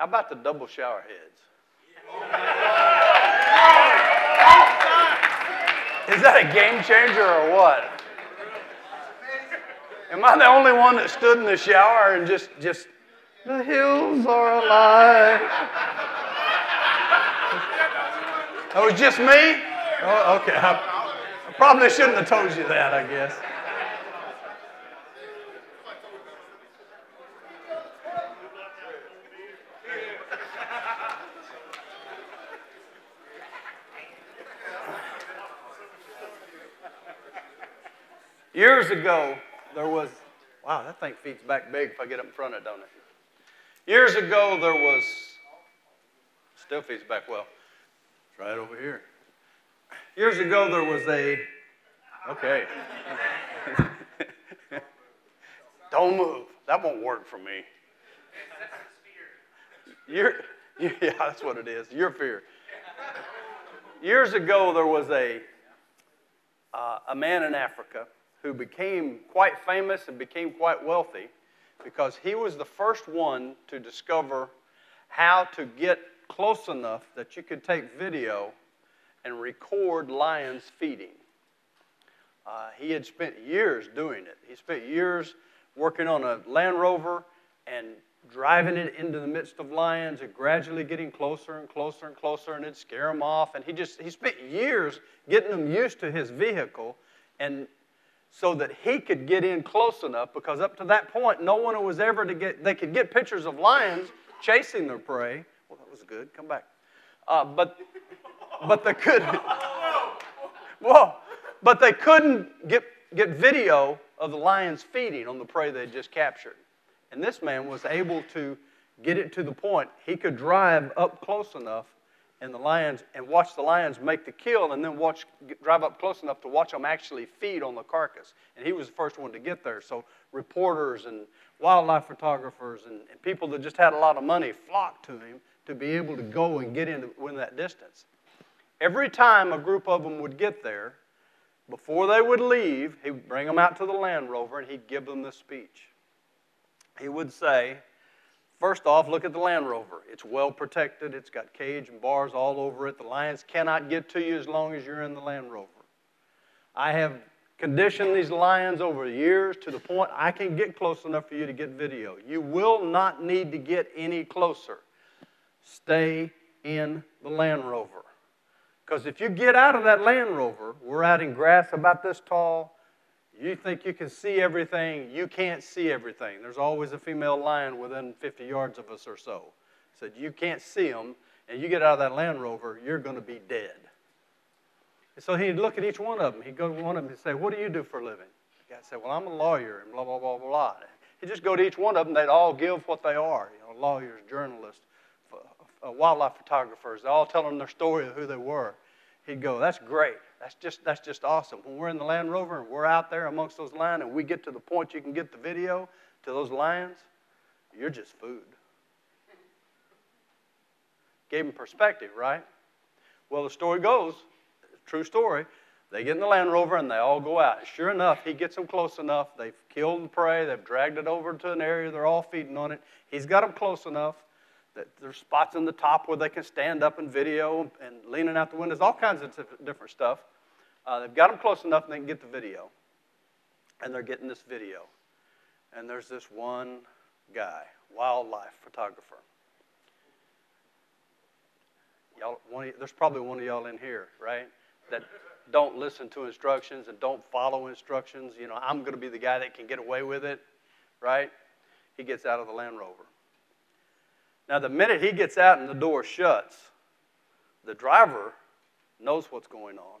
How about the double shower heads? Is that a game changer or what? Am I the only one that stood in the shower and just, just, the hills are alive? Oh, that was just me? Oh, okay. I probably shouldn't have told you that, I guess. Years ago, there was, wow, that thing feeds back big if I get up in front of it, don't it? Years ago, there was, still feeds back well. It's right over here. Years ago, there was a, okay. don't move. That won't work for me. You're, yeah, that's what it is. Your fear. Years ago, there was a, uh, a man in Africa who became quite famous and became quite wealthy because he was the first one to discover how to get close enough that you could take video and record lions feeding. Uh, he had spent years doing it. He spent years working on a Land Rover and driving it into the midst of lions and gradually getting closer and closer and closer and it'd scare them off and he just he spent years getting them used to his vehicle and so that he could get in close enough because up to that point no one was ever to get they could get pictures of lions chasing their prey. Well that was good. Come back. Uh, but but they could whoa. But they couldn't get get video of the lions feeding on the prey they just captured. And this man was able to get it to the point he could drive up close enough and the lions and watch the lions make the kill and then watch drive up close enough to watch them actually feed on the carcass. And he was the first one to get there. So reporters and wildlife photographers and, and people that just had a lot of money flocked to him to be able to go and get in within that distance. Every time a group of them would get there before they would leave he would bring them out to the land rover and he'd give them the speech. He would say First off, look at the Land Rover. It's well protected, it's got cage and bars all over it. The lions cannot get to you as long as you're in the Land Rover. I have conditioned these lions over the years to the point I can get close enough for you to get video. You will not need to get any closer. Stay in the Land Rover. Because if you get out of that Land Rover, we're out in grass about this tall, you think you can see everything, you can't see everything. There's always a female lion within 50 yards of us or so. Said you can't see them, and you get out of that Land Rover, you're going to be dead. And so he'd look at each one of them. He'd go to one of them and say, What do you do for a living? The guy said, Well, I'm a lawyer, and blah, blah, blah, blah. He'd just go to each one of them. They'd all give what they are you know, lawyers, journalists, wildlife photographers. They all telling their story of who they were. He'd go, That's great. That's just, that's just awesome. When we're in the Land Rover and we're out there amongst those lions and we get to the point you can get the video to those lions, you're just food. Gave him perspective, right? Well, the story goes, true story, they get in the Land Rover and they all go out. Sure enough, he gets them close enough. They've killed the prey, they've dragged it over to an area, they're all feeding on it. He's got them close enough there's spots on the top where they can stand up and video and leaning out the windows, all kinds of different stuff. Uh, they've got them close enough and they can get the video. And they're getting this video. And there's this one guy, wildlife photographer. Y'all, one there's probably one of y'all in here, right? That don't listen to instructions and don't follow instructions. You know, I'm going to be the guy that can get away with it, right? He gets out of the Land Rover. Now, the minute he gets out and the door shuts, the driver knows what's going on.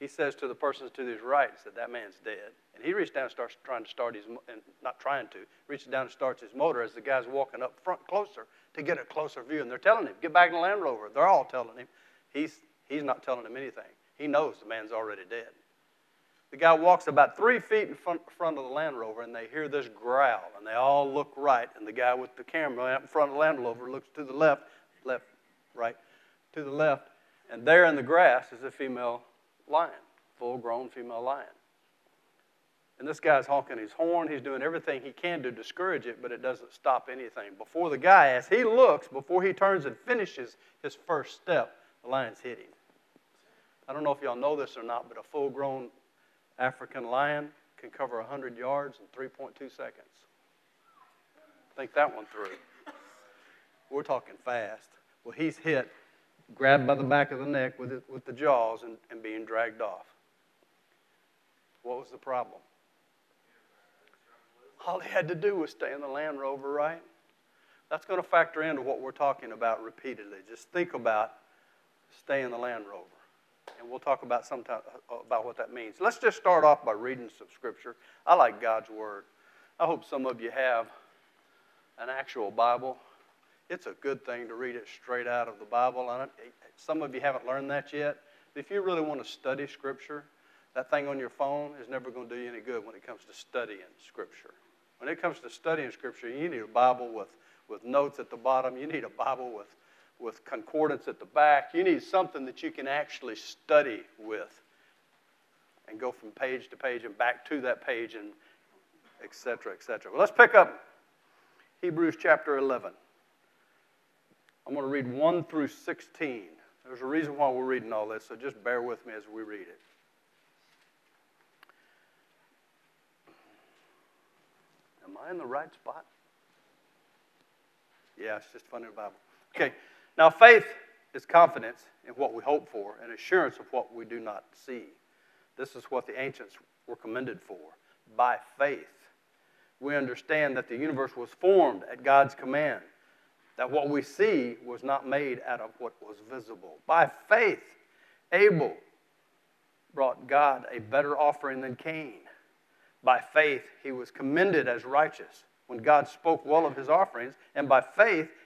He says to the person to his right, he said, that man's dead. And he reaches down and starts trying to start his, and not trying to, reaches down and starts his motor as the guy's walking up front closer to get a closer view. And they're telling him, get back in the Land Rover. They're all telling him. He's, he's not telling him anything. He knows the man's already dead. The guy walks about three feet in front, of the Land Rover, and they hear this growl, and they all look right. And the guy with the camera in front of the Land Rover looks to the left, left, right, to the left, and there in the grass is a female lion, full grown female lion. And this guy's honking his horn. He's doing everything he can to discourage it, but it doesn't stop anything. Before the guy, as he looks, before he turns and finishes his first step, the lion's hit him. I don't know if y'all know this or not, but a full grown African lion can cover 100 yards in 3.2 seconds. Think that one through. We're talking fast. Well, he's hit, grabbed by the back of the neck with, it, with the jaws, and, and being dragged off. What was the problem? All he had to do was stay in the Land Rover, right? That's going to factor into what we're talking about repeatedly. Just think about stay in the Land Rover. And we'll talk about sometime uh, about what that means. Let's just start off by reading some scripture. I like God's word. I hope some of you have an actual Bible. It's a good thing to read it straight out of the Bible. Some of you haven't learned that yet. If you really want to study scripture, that thing on your phone is never going to do you any good when it comes to studying scripture. When it comes to studying scripture, you need a Bible with, with notes at the bottom. You need a Bible with with concordance at the back. You need something that you can actually study with and go from page to page and back to that page and et cetera, et cetera. Well, let's pick up Hebrews chapter 11. I'm going to read 1 through 16. There's a reason why we're reading all this, so just bear with me as we read it. Am I in the right spot? Yeah, it's just funny in the Bible. Okay, now, faith is confidence in what we hope for and assurance of what we do not see. This is what the ancients were commended for. By faith, we understand that the universe was formed at God's command, that what we see was not made out of what was visible. By faith, Abel brought God a better offering than Cain. By faith, he was commended as righteous when God spoke well of his offerings, and by faith,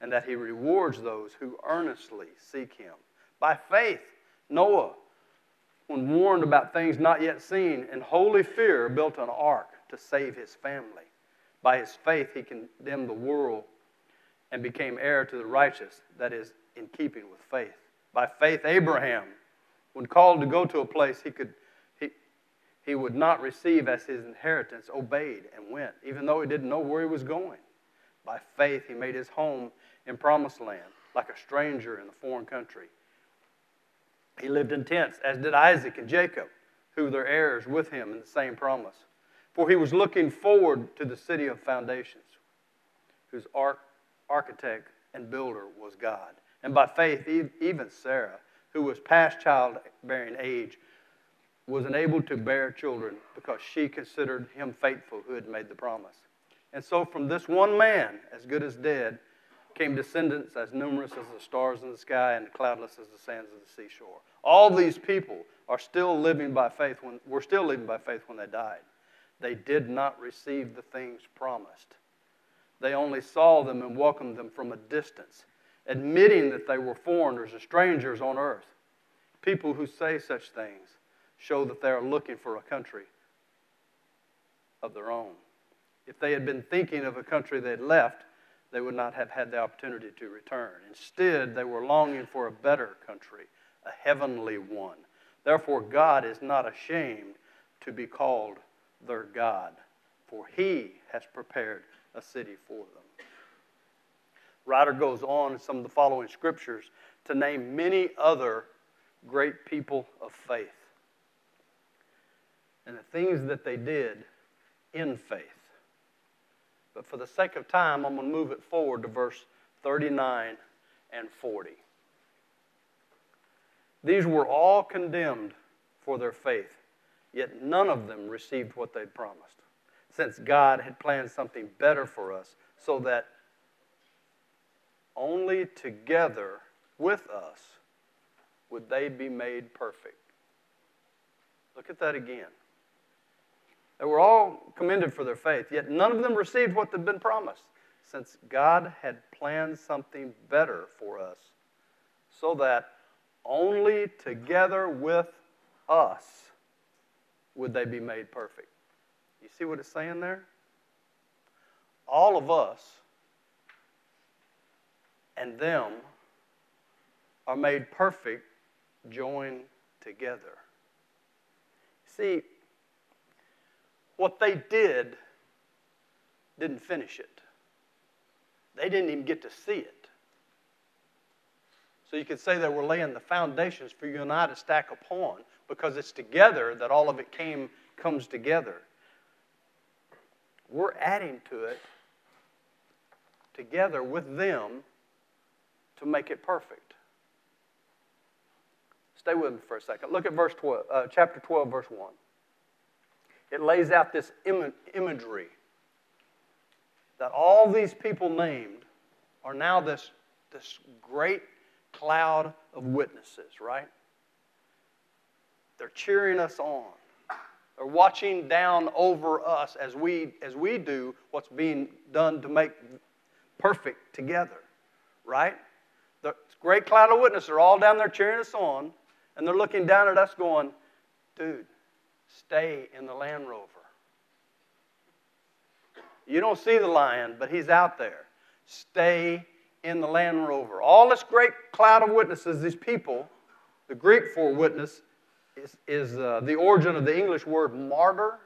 and that he rewards those who earnestly seek him. By faith, Noah, when warned about things not yet seen, in holy fear built an ark to save his family. By his faith, he condemned the world and became heir to the righteous, that is, in keeping with faith. By faith, Abraham, when called to go to a place he could he, would not receive as his inheritance, obeyed and went, even though he didn't know where he was going. By faith, he made his home in promised land, like a stranger in a foreign country. He lived in tents, as did Isaac and Jacob, who were their heirs with him in the same promise. For he was looking forward to the city of foundations, whose arch- architect and builder was God. And by faith, even Sarah, who was past childbearing age, was enabled to bear children because she considered him faithful who had made the promise. And so, from this one man, as good as dead, came descendants as numerous as the stars in the sky and cloudless as the sands of the seashore. All these people are still living by faith when were still living by faith when they died. They did not receive the things promised. They only saw them and welcomed them from a distance, admitting that they were foreigners and strangers on earth. People who say such things show that they are looking for a country of their own. If they had been thinking of a country they'd left, they would not have had the opportunity to return. Instead, they were longing for a better country, a heavenly one. Therefore, God is not ashamed to be called their God, for he has prepared a city for them. Writer goes on in some of the following scriptures to name many other great people of faith and the things that they did in faith. But for the sake of time, I'm going to move it forward to verse 39 and 40. These were all condemned for their faith, yet none of them received what they'd promised, since God had planned something better for us, so that only together with us would they be made perfect. Look at that again. They were all commended for their faith, yet none of them received what had been promised, since God had planned something better for us, so that only together with us would they be made perfect. You see what it's saying there? All of us and them are made perfect joined together. See, what they did didn't finish it. They didn't even get to see it. So you could say that we're laying the foundations for you and I to stack upon because it's together that all of it came comes together. We're adding to it together with them to make it perfect. Stay with me for a second. Look at verse 12, uh, chapter 12, verse 1. It lays out this Im- imagery that all these people named are now this, this great cloud of witnesses, right? They're cheering us on. They're watching down over us as we, as we do what's being done to make perfect together, right? The great cloud of witnesses are all down there cheering us on, and they're looking down at us going, dude, stay in the Land Rover. You don't see the lion, but he's out there. Stay in the Land Rover. All this great cloud of witnesses, these people, the Greek for witness is, is uh, the origin of the English word martyr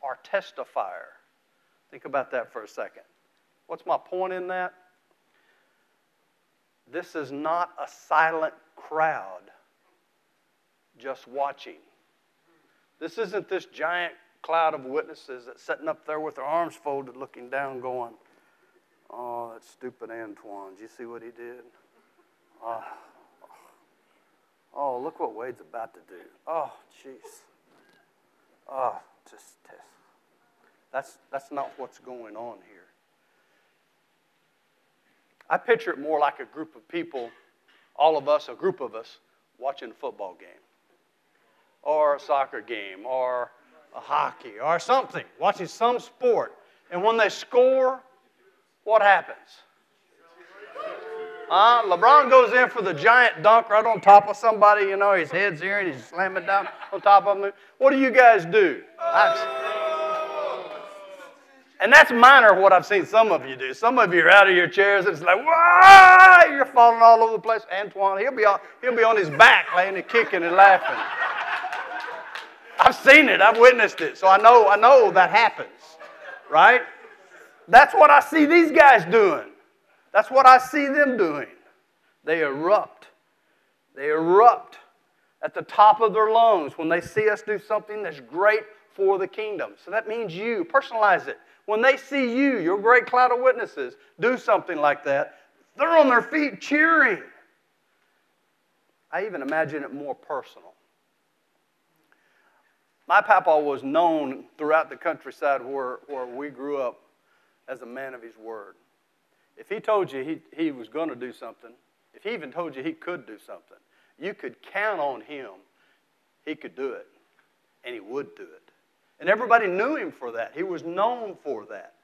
or testifier. Think about that for a second. What's my point in that? This is not a silent crowd just watching. This isn't this giant cloud of witnesses that's sitting up there with their arms folded, looking down, going, Oh, that stupid Antoine. Did you see what he did? Oh, oh look what Wade's about to do. Oh, jeez. Oh, just, just. That's, that's not what's going on here. I picture it more like a group of people, all of us, a group of us, watching a football game or a soccer game or a hockey or something, watching some sport. And when they score, what happens? Uh, LeBron goes in for the giant dunk right on top of somebody, you know, his head's here and he's slamming down on top of him. What do you guys do? I've, and that's minor what I've seen some of you do. Some of you are out of your chairs and it's like, wow, you're falling all over the place. Antoine, he'll be on, he'll be on his back laying and kicking and laughing. I've seen it. I've witnessed it. So I know, I know that happens, right? That's what I see these guys doing. That's what I see them doing. They erupt. They erupt at the top of their lungs when they see us do something that's great for the kingdom. So that means you. Personalize it. When they see you, your great cloud of witnesses, do something like that, they're on their feet cheering. I even imagine it more personal. My papa was known throughout the countryside where, where we grew up as a man of his word. If he told you he, he was going to do something, if he even told you he could do something, you could count on him. He could do it, and he would do it. And everybody knew him for that. He was known for that.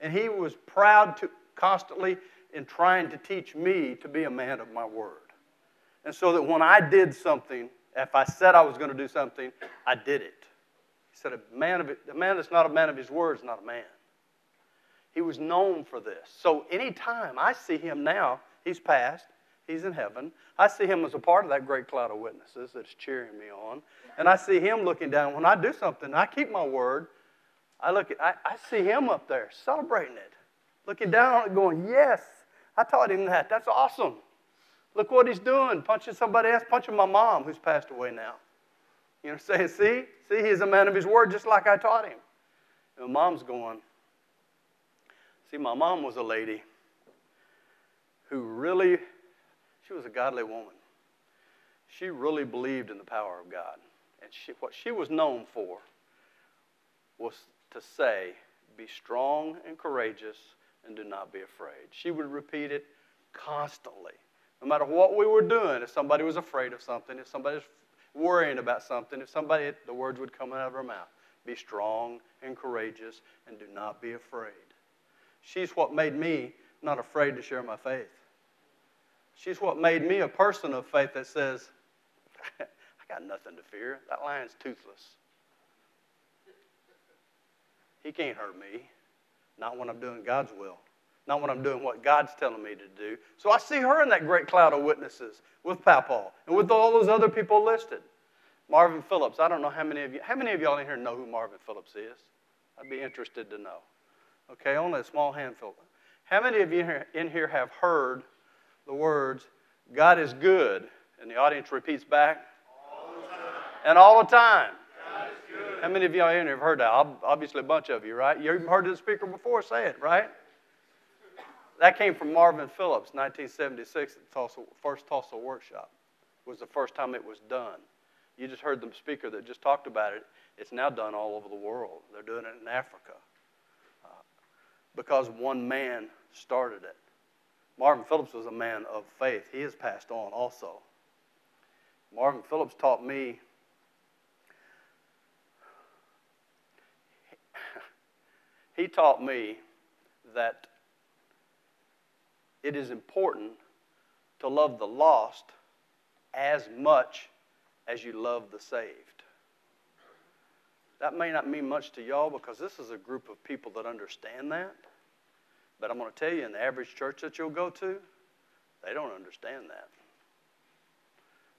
And he was proud to constantly in trying to teach me to be a man of my word. And so that when I did something, if I said I was going to do something, I did it. He said, a man, of, a man that's not a man of his word is not a man. He was known for this. So anytime I see him now, he's passed, he's in heaven. I see him as a part of that great cloud of witnesses that's cheering me on. And I see him looking down. When I do something, I keep my word. I look at, I, I see him up there celebrating it, looking down on it, going, Yes, I taught him that. That's awesome. Look what he's doing, punching somebody else, punching my mom who's passed away now. You know, saying, see, see, he's a man of his word just like I taught him. And mom's going, see, my mom was a lady who really, she was a godly woman. She really believed in the power of God. And she, what she was known for was to say, be strong and courageous and do not be afraid. She would repeat it constantly. No matter what we were doing, if somebody was afraid of something, if somebody was worrying about something, if somebody, the words would come out of her mouth. Be strong and courageous, and do not be afraid. She's what made me not afraid to share my faith. She's what made me a person of faith that says, I got nothing to fear. That lion's toothless. He can't hurt me. Not when I'm doing God's will. Not when I'm doing what God's telling me to do. So I see her in that great cloud of witnesses with Papaw and with all those other people listed. Marvin Phillips. I don't know how many of you, how many of y'all in here know who Marvin Phillips is? I'd be interested to know. Okay, only a small handful. How many of you in here have heard the words, God is good? And the audience repeats back, and all the time. How many of y'all in here have heard that? Obviously, a bunch of you, right? You've heard the speaker before say it, right? That came from Marvin Phillips, 1976, at Tulsa, first Tulsa workshop. Was the first time it was done. You just heard the speaker that just talked about it. It's now done all over the world. They're doing it in Africa uh, because one man started it. Marvin Phillips was a man of faith. He has passed on also. Marvin Phillips taught me he taught me that it is important to love the lost as much as you love the saved. That may not mean much to y'all because this is a group of people that understand that. But I'm going to tell you, in the average church that you'll go to, they don't understand that.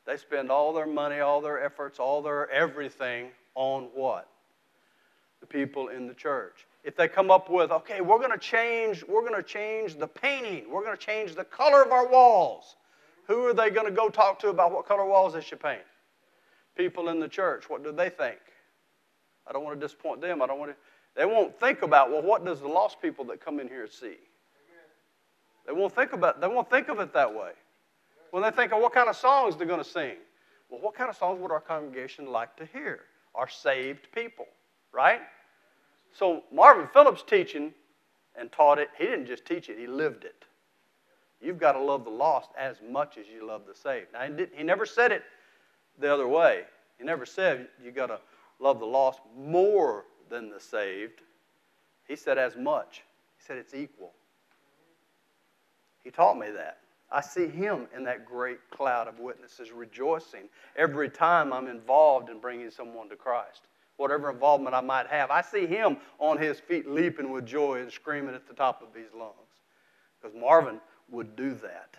They spend all their money, all their efforts, all their everything on what? The people in the church. If they come up with, okay, we're going to change, we're going to change the painting, we're going to change the color of our walls. Who are they going to go talk to about what color walls they should paint? People in the church. What do they think? I don't want to disappoint them. I don't want to. They won't think about, well, what does the lost people that come in here see? They won't think about. They won't think of it that way. When they think of what kind of songs they're going to sing, well, what kind of songs would our congregation like to hear? Our saved people, right? So Marvin Phillips teaching and taught it. He didn't just teach it; he lived it. You've got to love the lost as much as you love the saved. Now, he, he never said it the other way. He never said you've got to love the lost more than the saved. He said as much. He said it's equal. He taught me that. I see him in that great cloud of witnesses rejoicing every time I'm involved in bringing someone to Christ. Whatever involvement I might have, I see him on his feet leaping with joy and screaming at the top of his lungs. Because Marvin would do that.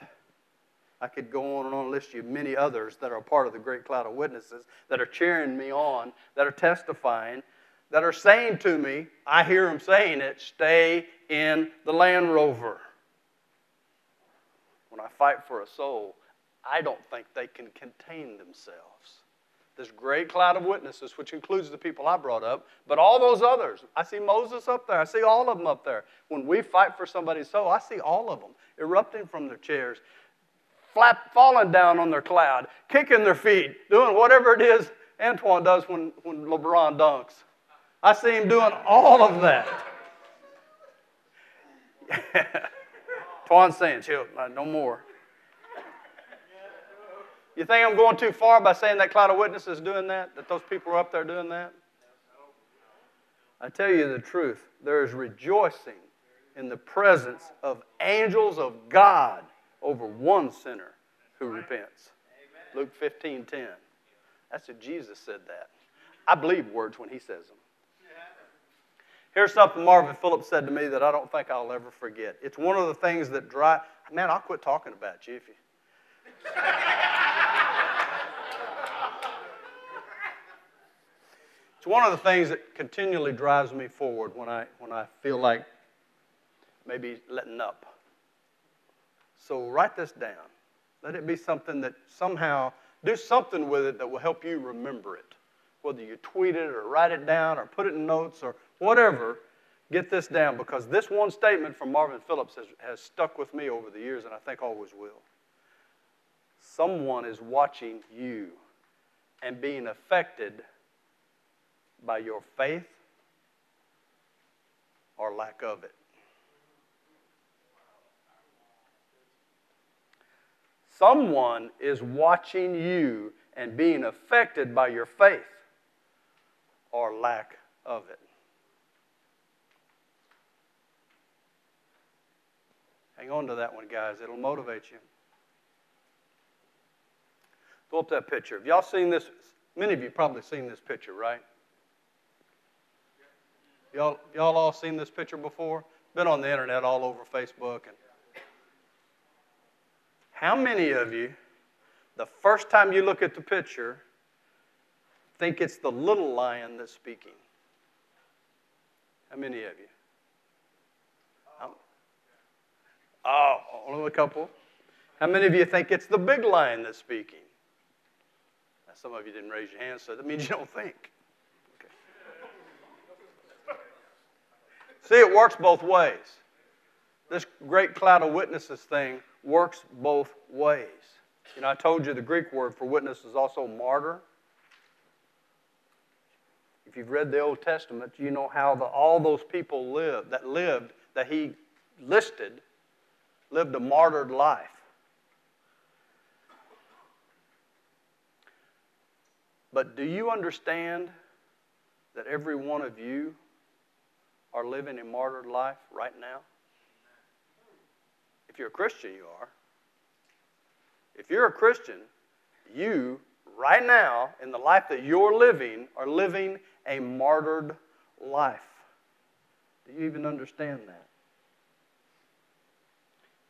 I could go on and on list you many others that are part of the great cloud of witnesses that are cheering me on, that are testifying, that are saying to me, I hear them saying it, stay in the Land Rover. When I fight for a soul, I don't think they can contain themselves. This great cloud of witnesses, which includes the people I brought up, but all those others. I see Moses up there. I see all of them up there. When we fight for somebody's soul, I see all of them erupting from their chairs, flap, falling down on their cloud, kicking their feet, doing whatever it is Antoine does when, when LeBron dunks. I see him doing all of that. Twan's saying, chill, no more. You think I'm going too far by saying that cloud of witnesses doing that? That those people are up there doing that? I tell you the truth. There is rejoicing in the presence of angels of God over one sinner who repents. Luke 15 10. That's what Jesus said that. I believe words when he says them. Here's something Marvin Phillips said to me that I don't think I'll ever forget. It's one of the things that drive. Man, I'll quit talking about you if you. It's one of the things that continually drives me forward when I when I feel like maybe letting up. So write this down. Let it be something that somehow do something with it that will help you remember it. Whether you tweet it or write it down or put it in notes or whatever, get this down because this one statement from Marvin Phillips has, has stuck with me over the years and I think always will. Someone is watching you and being affected by your faith or lack of it. Someone is watching you and being affected by your faith or lack of it. Hang on to that one, guys. It'll motivate you. Pull up that picture. Have y'all seen this? Many of you probably seen this picture, right? Y'all, y'all all seen this picture before? Been on the internet all over Facebook. And how many of you, the first time you look at the picture, think it's the little lion that's speaking? How many of you? Oh, only a couple. How many of you think it's the big lion that's speaking? Some of you didn't raise your hands, so that means you don't think. See, it works both ways. This great cloud of witnesses thing works both ways. You know, I told you the Greek word for witness is also martyr. If you've read the Old Testament, you know how the, all those people lived that lived that he listed lived a martyred life. But do you understand that every one of you are living a martyred life right now? If you're a Christian, you are. If you're a Christian, you, right now, in the life that you're living, are living a martyred life. Do you even understand that?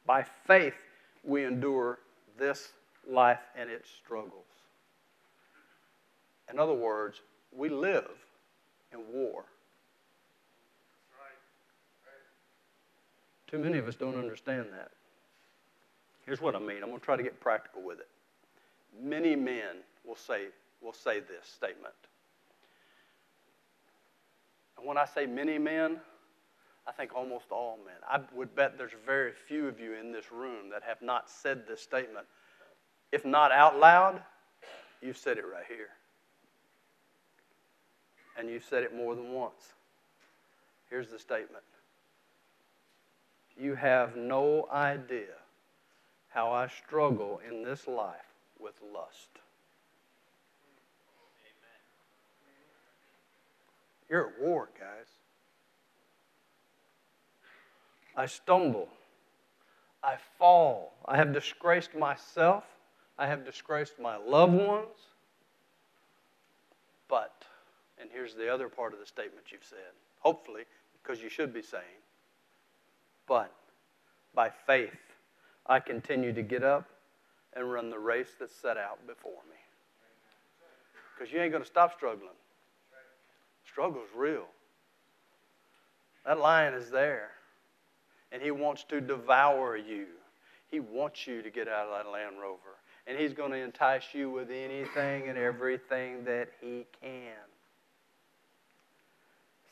By faith, we endure this life and its struggles. In other words, we live in war. Too many of us don't understand that. Here's what I mean. I'm going to try to get practical with it. Many men will say, will say this statement. And when I say many men, I think almost all men. I would bet there's very few of you in this room that have not said this statement. If not out loud, you've said it right here. And you've said it more than once. Here's the statement You have no idea how I struggle in this life with lust. You're at war, guys. I stumble. I fall. I have disgraced myself. I have disgraced my loved ones. But, and here's the other part of the statement you've said, hopefully, because you should be saying, but by faith, I continue to get up and run the race that's set out before me. Because you ain't going to stop struggling. Struggle's real. That lion is there and he wants to devour you. He wants you to get out of that Land Rover. And he's going to entice you with anything and everything that he can.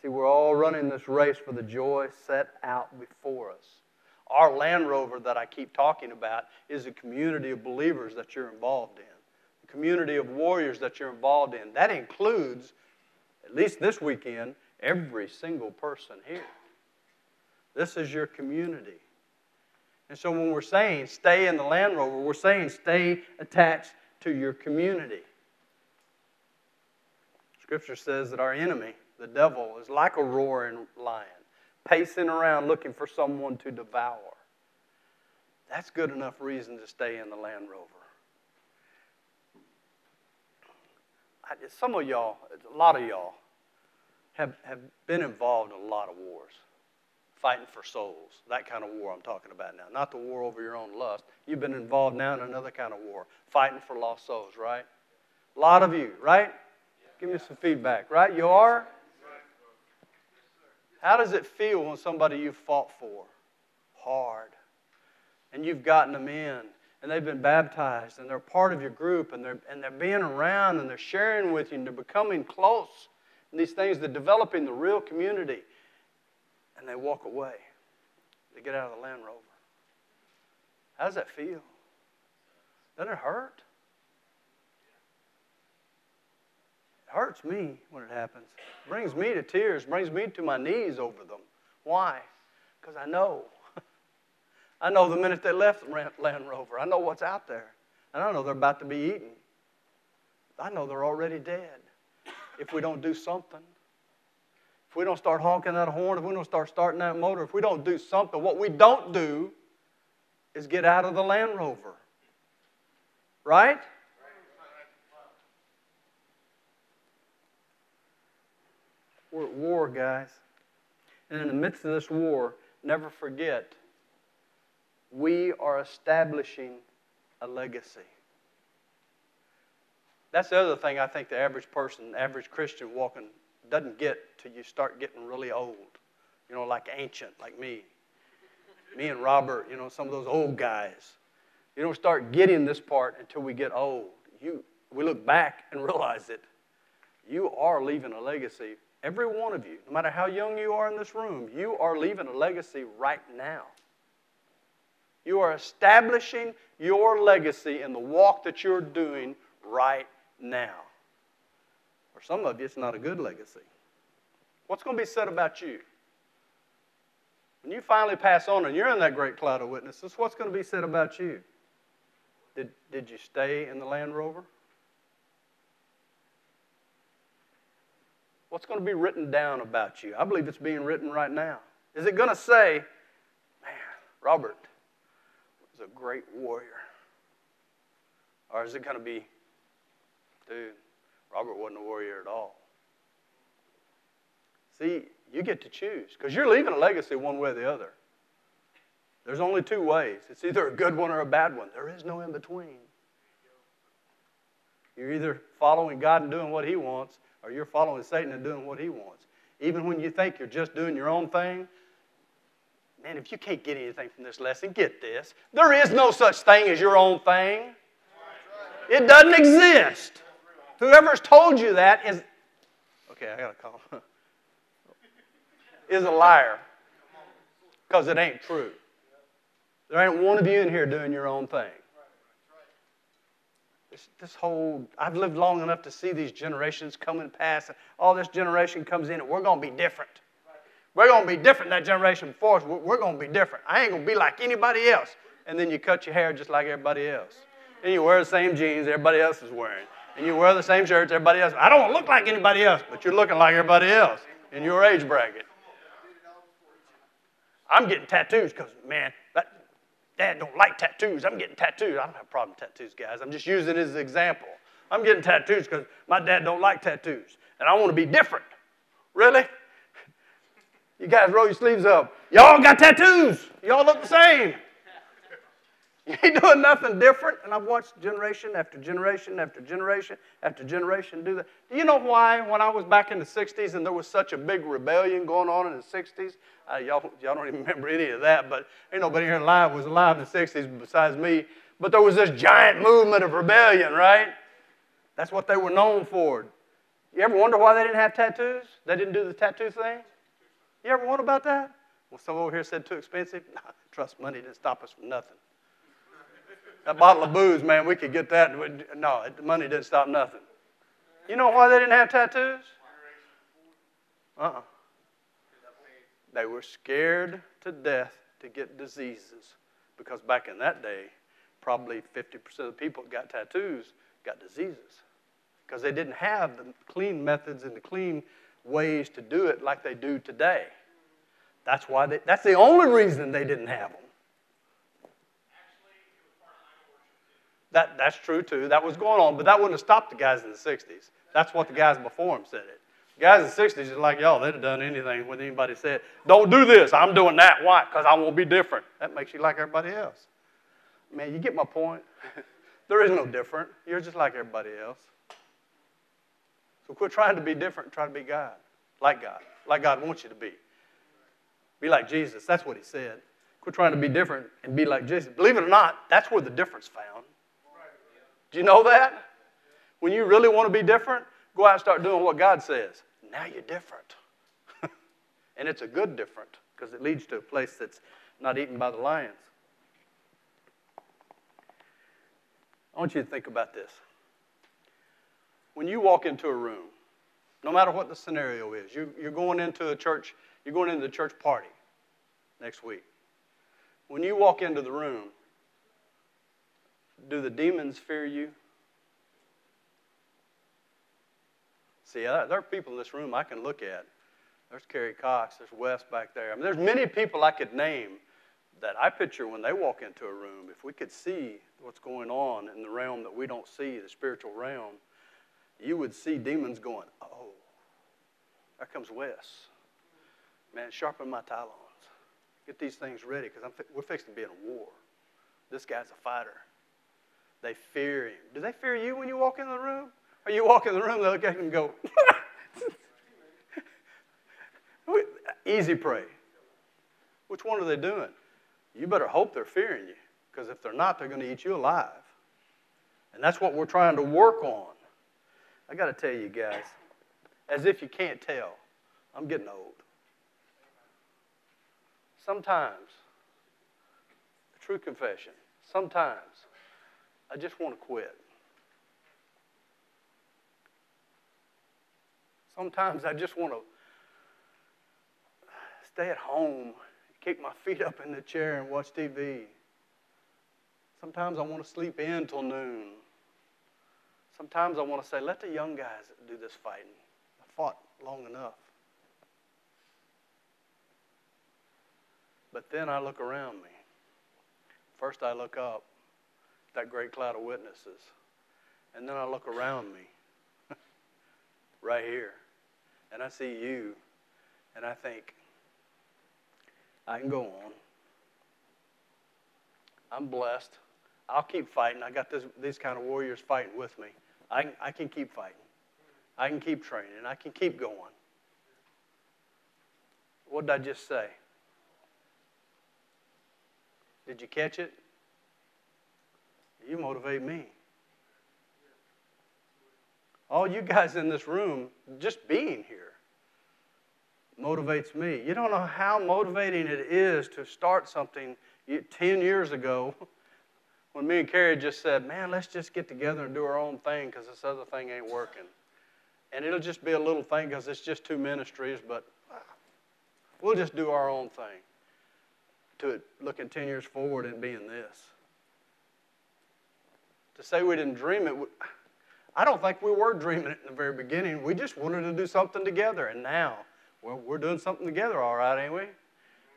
See, we're all running this race for the joy set out before us. Our Land Rover that I keep talking about is a community of believers that you're involved in, a community of warriors that you're involved in. That includes, at least this weekend, every single person here. This is your community. And so when we're saying stay in the Land Rover, we're saying stay attached to your community. Scripture says that our enemy, the devil, is like a roaring lion, pacing around looking for someone to devour. That's good enough reason to stay in the Land Rover. I, some of y'all, a lot of y'all, have, have been involved in a lot of wars fighting for souls. That kind of war I'm talking about now. Not the war over your own lust. You've been involved now in another kind of war, fighting for lost souls, right? A lot of you, right? Give me some feedback, right? You are? How does it feel when somebody you've fought for? Hard. And you've gotten them in, and they've been baptized, and they're part of your group, and they're, and they're being around, and they're sharing with you, and they're becoming close. And these things, they're developing the real community and they walk away. They get out of the Land Rover. How does that feel? Doesn't it hurt? It hurts me when it happens. It brings me to tears, brings me to my knees over them. Why? Because I know. I know the minute they left the Land Rover. I know what's out there. And I know they're about to be eaten. I know they're already dead if we don't do something. if we don't start honking that horn, if we don't start starting that motor, if we don't do something, what we don't do is get out of the Land Rover. Right? We're at war, guys. And in the midst of this war, never forget, we are establishing a legacy. That's the other thing I think the average person, average Christian walking, doesn't get till you start getting really old. You know, like ancient, like me. Me and Robert, you know, some of those old guys. You don't start getting this part until we get old. You, we look back and realize that you are leaving a legacy Every one of you, no matter how young you are in this room, you are leaving a legacy right now. You are establishing your legacy in the walk that you're doing right now. For some of you, it's not a good legacy. What's going to be said about you? When you finally pass on and you're in that great cloud of witnesses, what's going to be said about you? Did, did you stay in the Land Rover? What's going to be written down about you? I believe it's being written right now. Is it going to say, man, Robert was a great warrior? Or is it going to be, dude, Robert wasn't a warrior at all? See, you get to choose because you're leaving a legacy one way or the other. There's only two ways it's either a good one or a bad one, there is no in between. You're either following God and doing what He wants, or you're following Satan and doing what he wants. Even when you think you're just doing your own thing, man, if you can't get anything from this lesson, get this. There is no such thing as your own thing. It doesn't exist. Whoever's told you that is, okay, I got to call, is a liar because it ain't true. There ain't one of you in here doing your own thing. This, this whole, I've lived long enough to see these generations come and pass. All this generation comes in, and we're going to be different. We're going to be different that generation before us. We're, going to be different. I ain't going to be like anybody else. And then you cut your hair just like everybody else. And you wear the same jeans everybody else is wearing. And you wear the same shirts everybody else. I don't look like anybody else, but you're looking like everybody else in your age bracket. I'm getting tattoos because, man, Dad don't like tattoos. I'm getting tattoos. I don't have a problem with tattoos, guys. I'm just using it as an example. I'm getting tattoos because my dad don't like tattoos. And I want to be different. Really? You guys roll your sleeves up. Y'all got tattoos. Y'all look the same. You ain't doing nothing different. And I've watched generation after generation after generation after generation do that. Do you know why, when I was back in the 60s and there was such a big rebellion going on in the 60s? Uh, y'all, y'all don't even remember any of that, but ain't nobody here alive was alive in the 60s besides me. But there was this giant movement of rebellion, right? That's what they were known for. You ever wonder why they didn't have tattoos? They didn't do the tattoo thing? You ever wonder about that? Well, some over here said too expensive. Nah, trust money didn't stop us from nothing. That bottle of booze, man, we could get that. No, the money didn't stop nothing. You know why they didn't have tattoos? Uh-uh. They were scared to death to get diseases because back in that day, probably 50% of the people that got tattoos got diseases because they didn't have the clean methods and the clean ways to do it like they do today. That's why they, that's the only reason they didn't have them. That, that's true too. That was going on, but that wouldn't have stopped the guys in the 60s. That's what the guys before him said it. The guys in the 60s are like, y'all, they'd have done anything when anybody said, don't do this. I'm doing that. Why? Because I won't be different. That makes you like everybody else. Man, you get my point. there is no different. You're just like everybody else. So quit trying to be different. Try to be God, like God, like God wants you to be. Be like Jesus. That's what he said. Quit trying to be different and be like Jesus. Believe it or not, that's where the difference found. Do you know that? When you really want to be different, go out and start doing what God says. Now you're different. and it's a good different because it leads to a place that's not eaten by the lions. I want you to think about this. When you walk into a room, no matter what the scenario is, you, you're going into a church, you're going into the church party next week. When you walk into the room, do the demons fear you? See, uh, there are people in this room I can look at There's Kerry Cox. There's Wes back there. I mean, there's many people I could name that I picture when they walk into a room. If we could see what's going on in the realm that we don't see, the spiritual realm, you would see demons going, oh, there comes Wes. Man, sharpen my talons. Get these things ready because we're fixing to be in a war. This guy's a fighter. They fear him. Do they fear you when you walk in the room? Or you walk in the room, they look at him and go, easy prey. Which one are they doing? You better hope they're fearing you because if they're not, they're going to eat you alive. And that's what we're trying to work on. I got to tell you guys, as if you can't tell, I'm getting old. Sometimes, a true confession, sometimes I just want to quit. Sometimes I just want to stay at home, kick my feet up in the chair and watch TV. Sometimes I want to sleep in till noon. Sometimes I want to say, let the young guys do this fighting. I fought long enough. But then I look around me. First, I look up, that great cloud of witnesses. And then I look around me, right here. And I see you. And I think, I can go on. I'm blessed. I'll keep fighting. I got this, these kind of warriors fighting with me. I, I can keep fighting. I can keep training. I can keep going. What did I just say? Did you catch it? You motivate me. All you guys in this room, just being here, motivates me. You don't know how motivating it is to start something 10 years ago when me and Carrie just said, man, let's just get together and do our own thing because this other thing ain't working. And it'll just be a little thing because it's just two ministries, but we'll just do our own thing to looking 10 years forward and being this. To say we didn't dream it, I don't think we were dreaming it in the very beginning. We just wanted to do something together. And now, well, we're doing something together, all right, ain't we?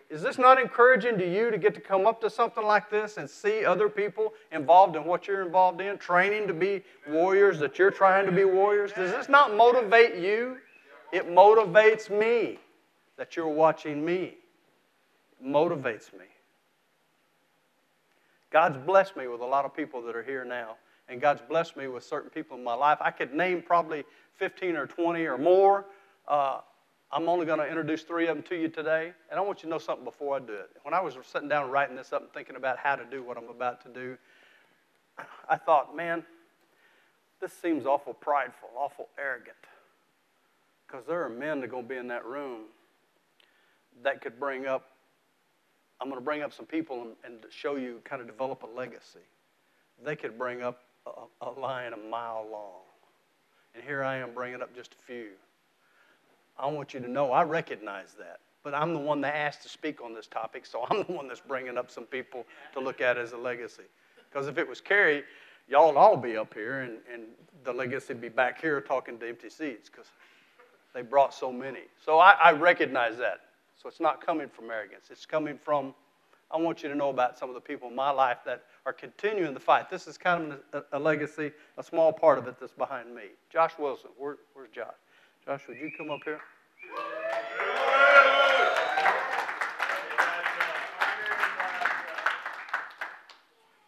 Is this not encouraging to you to get to come up to something like this and see other people involved in what you're involved in, training to be warriors, that you're trying to be warriors? Does this not motivate you? It motivates me that you're watching me. It motivates me. God's blessed me with a lot of people that are here now, and God's blessed me with certain people in my life. I could name probably 15 or 20 or more. Uh, I'm only going to introduce three of them to you today, and I want you to know something before I do it. When I was sitting down writing this up and thinking about how to do what I'm about to do, I thought, man, this seems awful prideful, awful arrogant. Because there are men that are going to be in that room that could bring up, I'm going to bring up some people and, and show you, kind of develop a legacy. They could bring up a, a line a mile long. And here I am bringing up just a few. I want you to know I recognize that. But I'm the one that asked to speak on this topic, so I'm the one that's bringing up some people to look at as a legacy. Because if it was Carrie, y'all would all be up here, and, and the legacy would be back here talking to empty seats because they brought so many. So I, I recognize that. So it's not coming from arrogance. It's coming from, I want you to know about some of the people in my life that are continuing the fight. This is kind of a, a legacy, a small part of it that's behind me. Josh Wilson, where, where's Josh? Josh, would you come up here?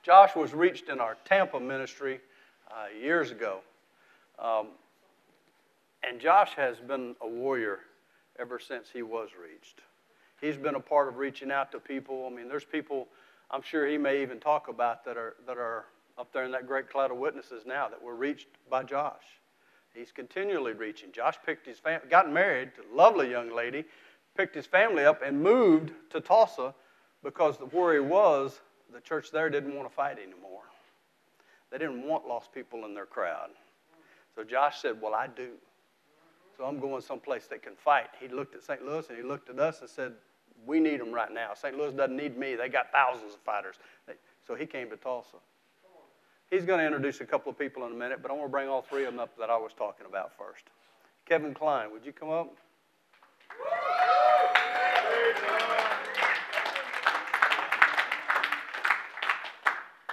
Josh was reached in our Tampa ministry uh, years ago. Um, and Josh has been a warrior ever since he was reached. He's been a part of reaching out to people. I mean, there's people I'm sure he may even talk about that are, that are up there in that great cloud of witnesses now that were reached by Josh. He's continually reaching. Josh picked his family, got married to a lovely young lady, picked his family up, and moved to Tulsa because where he was, the church there didn't want to fight anymore. They didn't want lost people in their crowd. So Josh said, Well, I do. So I'm going someplace that can fight. He looked at St. Louis and he looked at us and said, We need them right now. St. Louis doesn't need me. They got thousands of fighters. So he came to Tulsa. He's going to introduce a couple of people in a minute, but I want to bring all three of them up that I was talking about first. Kevin Klein, would you come up?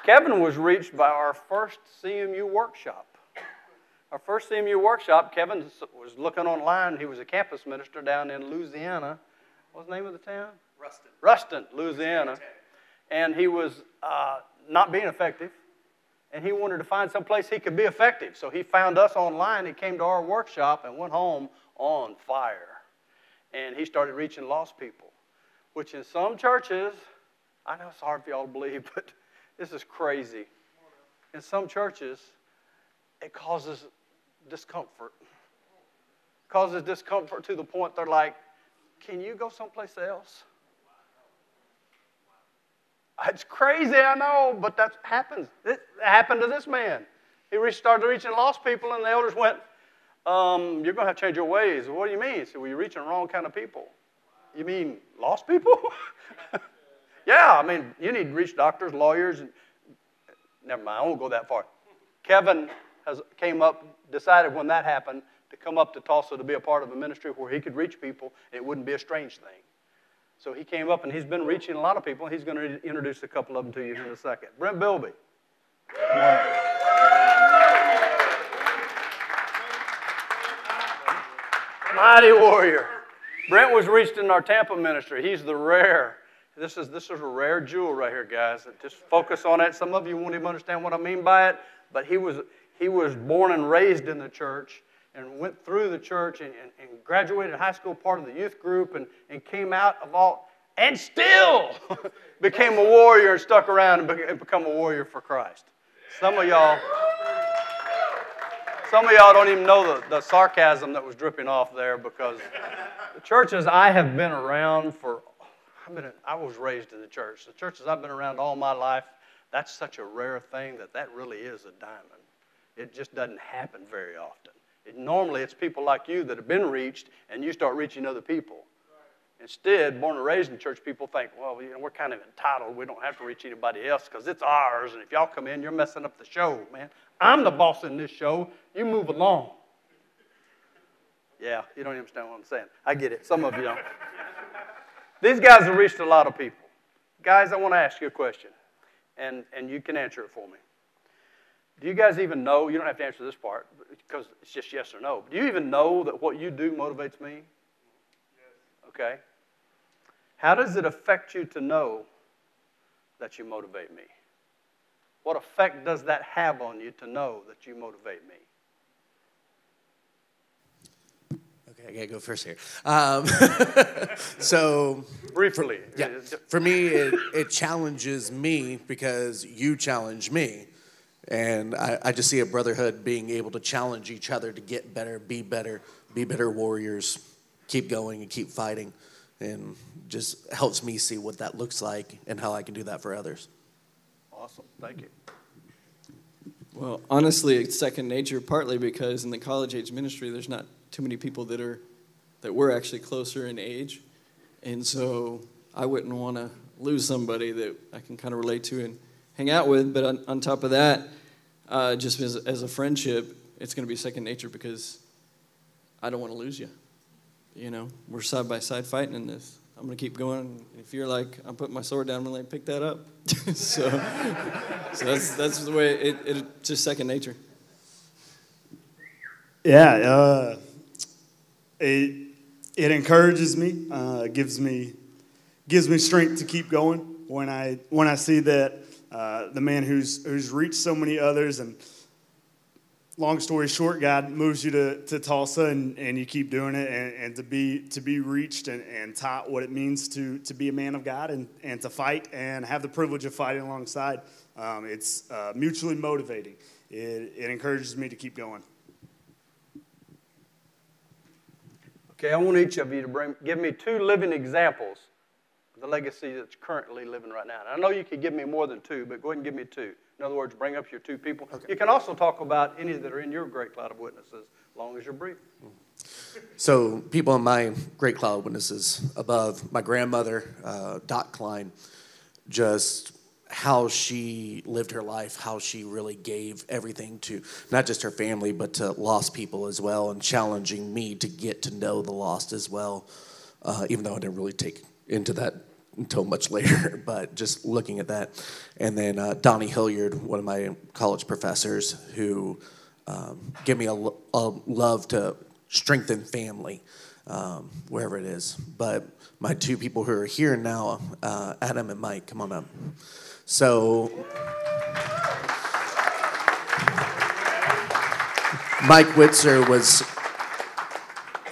Kevin was reached by our first CMU workshop. Our first CMU workshop, Kevin was looking online. He was a campus minister down in Louisiana. What's the name of the town? Ruston. Ruston, Louisiana. And he was uh, not being effective, and he wanted to find some place he could be effective. So he found us online. He came to our workshop and went home on fire. And he started reaching lost people, which in some churches, I know it's hard for y'all to believe, but this is crazy. In some churches, it causes discomfort. Causes discomfort to the point they're like, can you go someplace else? It's crazy, I know, but that happens. It happened to this man. He started reaching lost people, and the elders went, um, You're going to have to change your ways. What do you mean? He said, Well, you're reaching the wrong kind of people. You mean lost people? yeah, I mean, you need to reach doctors, lawyers, and never mind, I won't go that far. Kevin has came up, decided when that happened to come up to Tulsa to be a part of a ministry where he could reach people. And it wouldn't be a strange thing. So he came up and he's been reaching a lot of people. He's going to introduce a couple of them to you in a second. Brent Bilby. Mighty warrior. Brent was reached in our Tampa ministry. He's the rare. This is, this is a rare jewel right here, guys. Just focus on it. Some of you won't even understand what I mean by it, but he was, he was born and raised in the church and went through the church and, and, and, graduated high school, part of the youth group, and, and came out of all, and still became a warrior and stuck around and, be, and become a warrior for Christ. Some of y'all, some of y'all don't even know the, the sarcasm that was dripping off there because the churches I have been around for, I've been, I was raised in the church. The churches I've been around all my life, that's such a rare thing that that really is a diamond. It just doesn't happen very often. It, normally, it's people like you that have been reached, and you start reaching other people. Instead, born and raised in church, people think, well, you know, we're kind of entitled. We don't have to reach anybody else because it's ours. And if y'all come in, you're messing up the show, man. I'm the boss in this show. You move along. Yeah, you don't understand what I'm saying. I get it. Some of you don't. These guys have reached a lot of people. Guys, I want to ask you a question, and, and you can answer it for me. Do you guys even know? You don't have to answer this part because it's just yes or no. Do you even know that what you do motivates me? Yes. Okay. How does it affect you to know that you motivate me? What effect does that have on you to know that you motivate me? Okay, I gotta go first here. Um, so briefly, for, yeah, for me, it, it challenges me because you challenge me. And I, I just see a brotherhood being able to challenge each other to get better, be better, be better warriors, keep going and keep fighting. And just helps me see what that looks like and how I can do that for others. Awesome. Thank you. Well, honestly, it's second nature, partly because in the college age ministry, there's not too many people that are that we're actually closer in age, and so I wouldn't want to lose somebody that I can kind of relate to and hang out with. But on, on top of that, uh, just as, as a friendship, it's going to be second nature because I don't want to lose you. You know, we're side by side fighting in this. I'm going to keep going. If you're like, I'm putting my sword down, I'm going to pick that up. so, so that's, that's the way it, it, it's just second nature. Yeah, uh, it, it encourages me, uh, gives me, gives me strength to keep going when I, when I see that uh, the man who's, who's reached so many others. And long story short, God moves you to, to Tulsa and, and you keep doing it and, and to, be, to be reached and, and taught what it means to, to be a man of God and, and to fight and have the privilege of fighting alongside. Um, it's uh, mutually motivating. It, it encourages me to keep going. Okay, I want each of you to bring, give me two living examples the legacy that's currently living right now. And I know you could give me more than two, but go ahead and give me two. In other words, bring up your two people. Okay. You can also talk about any that are in your great cloud of witnesses, as long as you're brief. So, people in my great cloud of witnesses above, my grandmother, uh, Dot Klein, just how she lived her life, how she really gave everything to not just her family, but to lost people as well, and challenging me to get to know the lost as well, uh, even though I didn't really take into that until much later, but just looking at that. And then uh, Donnie Hilliard, one of my college professors, who um, gave me a, a love to strengthen family um, wherever it is. But my two people who are here now, uh, Adam and Mike, come on up. So, Mike Witzer was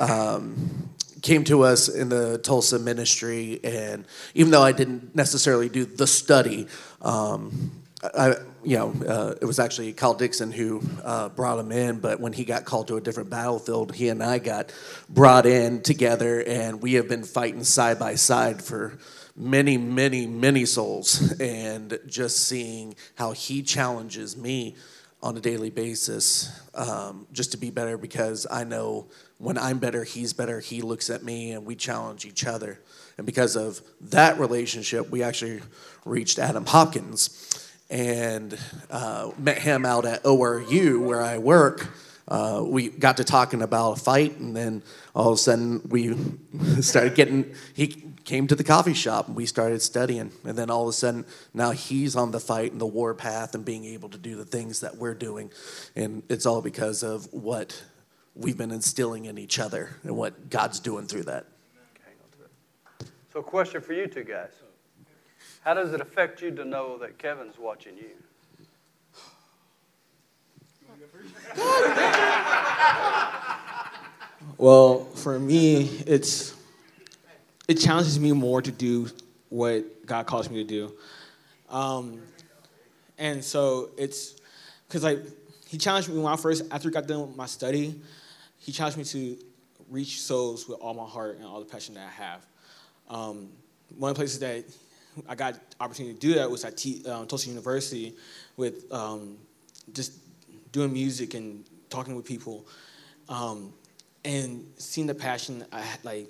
um, came to us in the Tulsa ministry, and even though I didn't necessarily do the study, um, I, you know, uh, it was actually Kyle Dixon who uh, brought him in. But when he got called to a different battlefield, he and I got brought in together, and we have been fighting side by side for many, many, many souls, and just seeing how he challenges me on a daily basis um, just to be better because I know when I'm better, he's better. He looks at me and we challenge each other. And because of that relationship, we actually reached Adam Hopkins and uh, met him out at ORU where I work. Uh, we got to talking about a fight, and then all of a sudden we started getting. He came to the coffee shop, and we started studying. And then all of a sudden, now he's on the fight and the war path, and being able to do the things that we're doing, and it's all because of what we've been instilling in each other and what God's doing through that. So, a question for you two guys. How does it affect you to know that Kevin's watching you? Well, for me, it's it challenges me more to do what God calls me to do, um, and so it's because like He challenged me when I first after I got done with my study, He challenged me to reach souls with all my heart and all the passion that I have. Um, one of the places that I got opportunity to do that was at T, um, Tulsa University with um, just doing music and talking with people. Um, and seeing the passion I had, like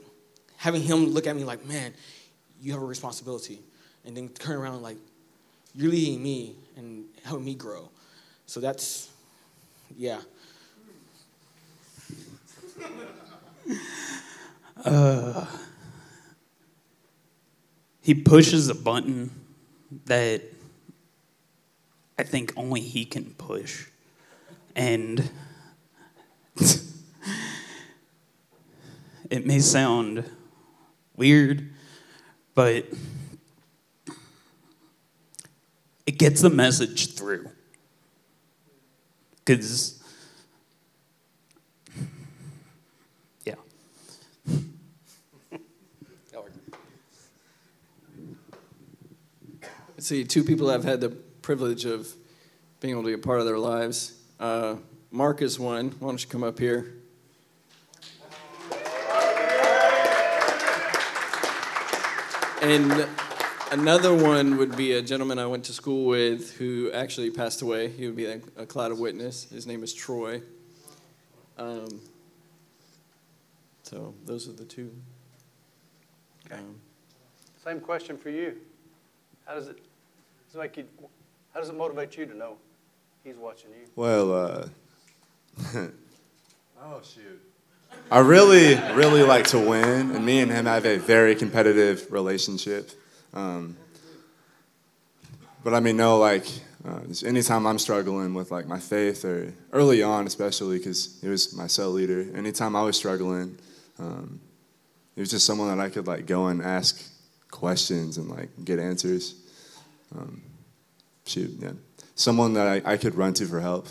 having him look at me like, man, you have a responsibility, and then turn around like, you're leading me and helping me grow. So that's, yeah. Uh, he pushes a button that I think only he can push. And it may sound weird, but it gets the message through. Because, yeah. See, two people I've had the privilege of being able to be a part of their lives. Uh, Mark is one. Why don't you come up here? And another one would be a gentleman I went to school with who actually passed away. He would be a, a cloud of witness. His name is Troy. Um, so those are the two. Okay. Um, Same question for you. How does it, does it make you, how does it motivate you to know he's watching you? Well, uh, oh shoot. I really, really like to win, and me and him have a very competitive relationship. Um, but I mean, no, like, uh, anytime I'm struggling with like my faith, or early on, especially because he was my cell leader. Anytime I was struggling, um, he was just someone that I could like go and ask questions and like get answers. Um, shoot, yeah, someone that I, I could run to for help.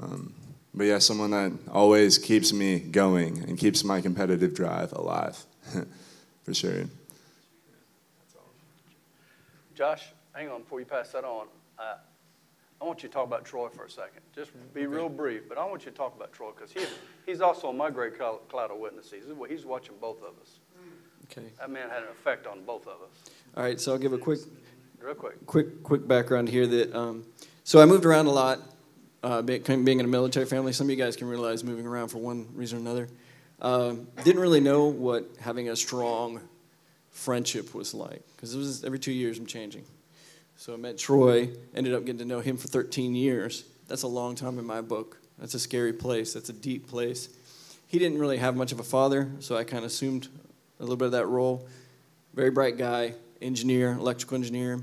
Um, but yeah, someone that always keeps me going and keeps my competitive drive alive, for sure. Josh, hang on before you pass that on. Uh, I want you to talk about Troy for a second. Just be real brief, but I want you to talk about Troy because he, he's also on my great cloud cloud of witnesses. He's watching both of us. okay. That man had an effect on both of us. All right, so I'll give a quick Real quick. quick quick background here that um, so I moved around a lot, uh, being, in a military family. Some of you guys can realize moving around for one reason or another. Um, didn't really know what having a strong friendship was like because it was every two years I'm changing. So I met Troy, ended up getting to know him for 13 years. That's a long time in my book. That's a scary place. That's a deep place. He didn't really have much of a father, so I kind of assumed a little bit of that role. Very bright guy, engineer, electrical engineer.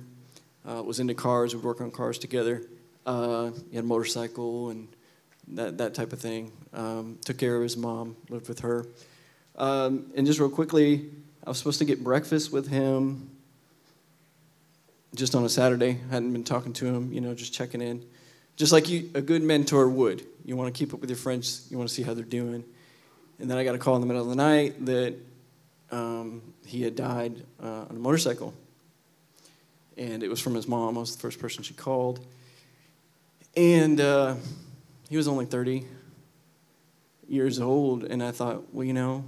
Uh, was into cars. We'd work on cars together. Uh, he had a motorcycle and that, that type of thing. Um, took care of his mom, lived with her. Um, and just real quickly, I was supposed to get breakfast with him just on a Saturday. Hadn't been talking to him, you know, just checking in. Just like you, a good mentor would. You want to keep up with your friends, you want to see how they're doing. And then I got a call in the middle of the night that um, he had died uh, on a motorcycle. And it was from his mom. I was the first person she called. And uh, he was only 30 years old. And I thought, well, you know,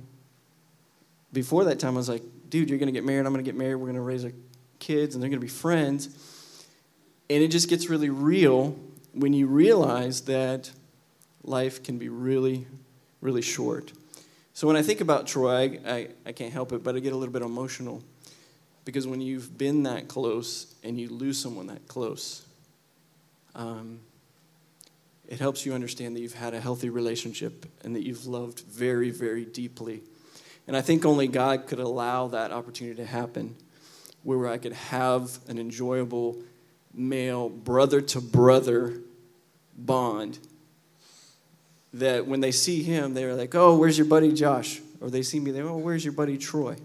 before that time, I was like, dude, you're going to get married. I'm going to get married. We're going to raise our kids, and they're going to be friends. And it just gets really real when you realize that life can be really, really short. So when I think about Troy, I, I, I, can't help it, but I get a little bit emotional because when you've been that close and you lose someone that close, um, it helps you understand that you've had a healthy relationship and that you've loved very, very deeply. And I think only God could allow that opportunity to happen where I could have an enjoyable male brother to brother bond that when they see him, they're like, oh, where's your buddy Josh? Or they see me, they're, oh, where's your buddy Troy?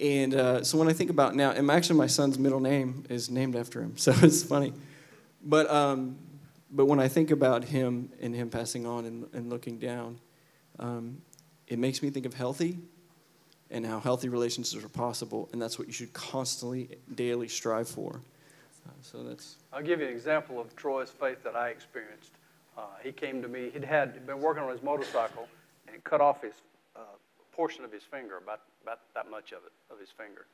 And uh, so when I think about now, and actually my son's middle name is named after him, so it's funny. But, um, but when I think about him and him passing on and, and looking down, um, it makes me think of healthy and how healthy relationships are possible, and that's what you should constantly, daily strive for. Uh, so that's. I'll give you an example of Troy's faith that I experienced. Uh, he came to me. He'd had been working on his motorcycle and cut off his uh, portion of his finger, about about that much of it of his finger,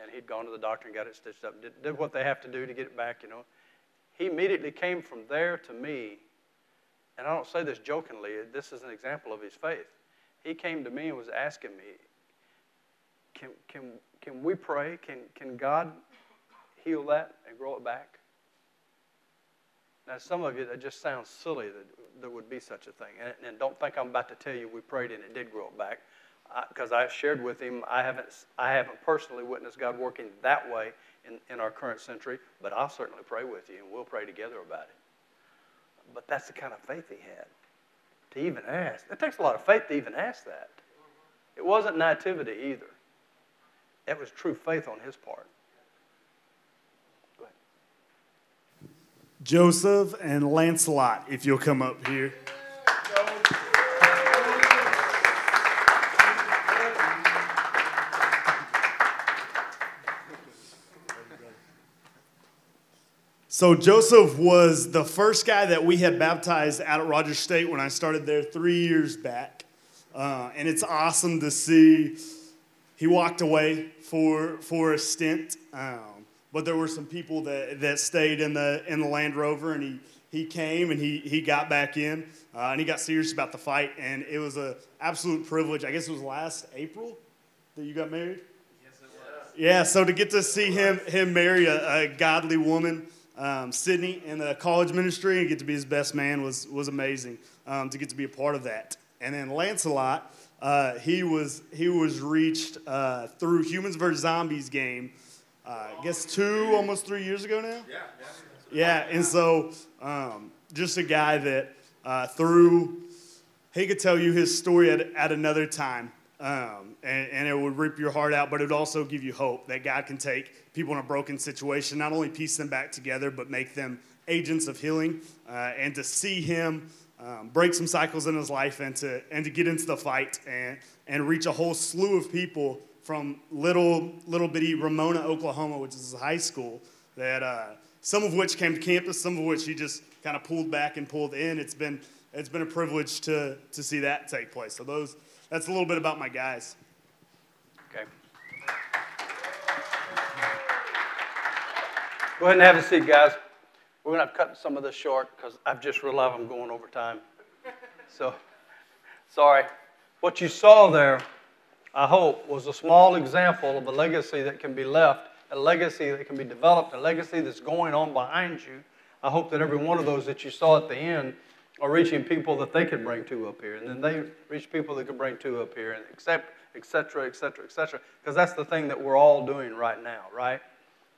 and he'd gone to the doctor and got it stitched up. Did, did what they have to do to get it back, you know. He immediately came from there to me, and I don't say this jokingly. This is an example of his faith. He came to me and was asking me, can, can, can we pray? Can, can God heal that and grow it back? Now, some of you, that just sounds silly that there would be such a thing. And, and don't think I'm about to tell you we prayed and it did grow it back. Because I've shared with him, I haven't, I haven't personally witnessed God working that way in, in our current century, but I'll certainly pray with you and we'll pray together about it. But that's the kind of faith he had to even ask. It takes a lot of faith to even ask that. It wasn't nativity either. It was true faith on his part. Joseph and Lancelot, if you'll come up here. So Joseph was the first guy that we had baptized out at Rogers State when I started there three years back. Uh, and it's awesome to see he walked away for for a stint, um, but there were some people that, that stayed in the in the Land Rover, and he he came and he he got back in, uh, and he got serious about the fight, and it was an absolute privilege. I guess it was last April that you got married. Yes, it was. Yeah, so to get to see him him marry a, a godly woman. Um, Sydney in the college ministry and get to be his best man was, was amazing um, to get to be a part of that. And then Lancelot, uh, he was he was reached uh, through Humans vs Zombies game. Uh, I guess two, almost three years ago now. Yeah. Yeah, and so um, just a guy that uh, through he could tell you his story at, at another time. Um, and, and, it would rip your heart out, but it would also give you hope that God can take people in a broken situation, not only piece them back together, but make them agents of healing. Uh, and to see him um, break some cycles in his life and to, and to get into the fight and, and reach a whole slew of people from little, little bitty Ramona, Oklahoma, which is his high school, that uh, some of which came to campus, some of which he just kind of pulled back and pulled in. It's been, it's been a privilege to, to see that take place. So those, that's a little bit about my guys. Okay. Go ahead and have a seat, guys. We're going to cut some of this short because I've just realized I'm going over time. So, sorry. What you saw there, I hope, was a small example of a legacy that can be left a legacy that can be developed, a legacy that's going on behind you. I hope that every one of those that you saw at the end are reaching people that they could bring to up here, and then they reach people that could bring to up here, and accept, et cetera, et cetera, et cetera. Because that's the thing that we're all doing right now, right?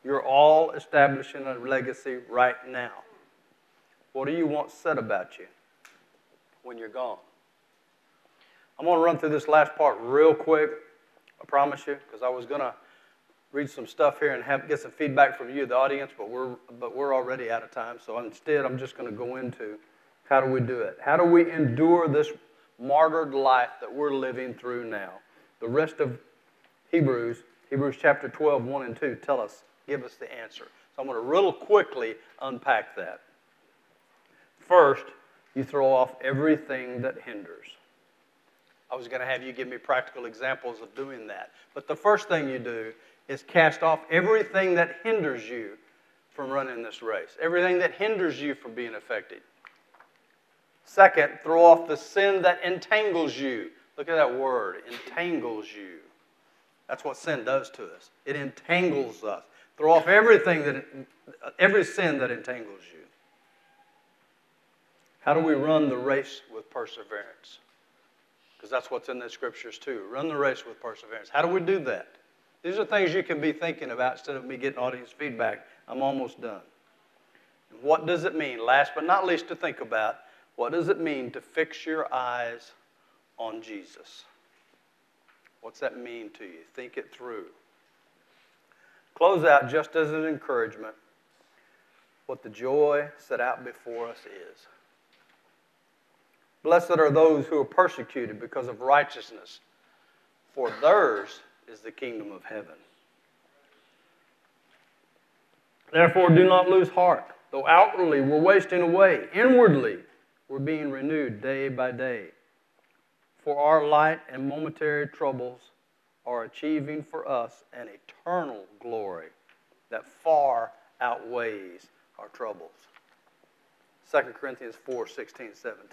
You're all establishing a legacy right now. What do you want said about you when you're gone? I'm going to run through this last part real quick. I promise you, because I was going to read some stuff here and have, get some feedback from you, the audience, but we're, but we're already out of time. So instead, I'm just going to go into how do we do it? How do we endure this martyred life that we're living through now? The rest of Hebrews, Hebrews chapter 12, 1 and 2, tell us, give us the answer. So I'm going to real quickly unpack that. First, you throw off everything that hinders. I was going to have you give me practical examples of doing that. But the first thing you do is cast off everything that hinders you from running this race, everything that hinders you from being affected. Second, throw off the sin that entangles you. Look at that word, entangles you. That's what sin does to us. It entangles us. Throw off everything that, every sin that entangles you. How do we run the race with perseverance? Because that's what's in the scriptures too. Run the race with perseverance. How do we do that? These are things you can be thinking about instead of me getting audience feedback. I'm almost done. What does it mean, last but not least, to think about? What does it mean to fix your eyes on Jesus? What's that mean to you? Think it through. Close out just as an encouragement what the joy set out before us is. Blessed are those who are persecuted because of righteousness, for theirs is the kingdom of heaven. Therefore, do not lose heart. Though outwardly we're wasting away, inwardly we're being renewed day by day. For our light and momentary troubles are achieving for us an eternal glory that far outweighs our troubles. 2 Corinthians 4 16, 17.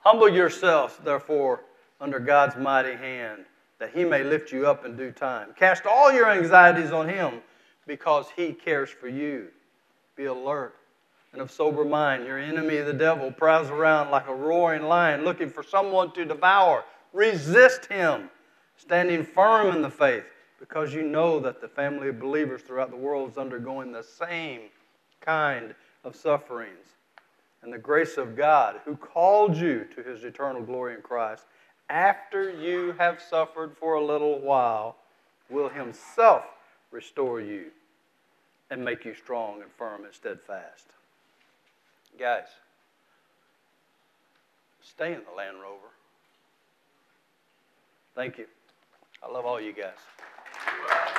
Humble yourselves, therefore, under God's mighty hand, that he may lift you up in due time. Cast all your anxieties on him because he cares for you. Be alert and of sober mind. Your enemy, the devil, prowls around like a roaring lion looking for someone to devour. Resist him, standing firm in the faith, because you know that the family of believers throughout the world is undergoing the same kind of sufferings and the grace of God, who called you to his eternal glory in Christ, after you have suffered for a little while, will himself restore you and make you strong and firm and steadfast. Guys, stay in the Land Rover. Thank you. I love all you guys.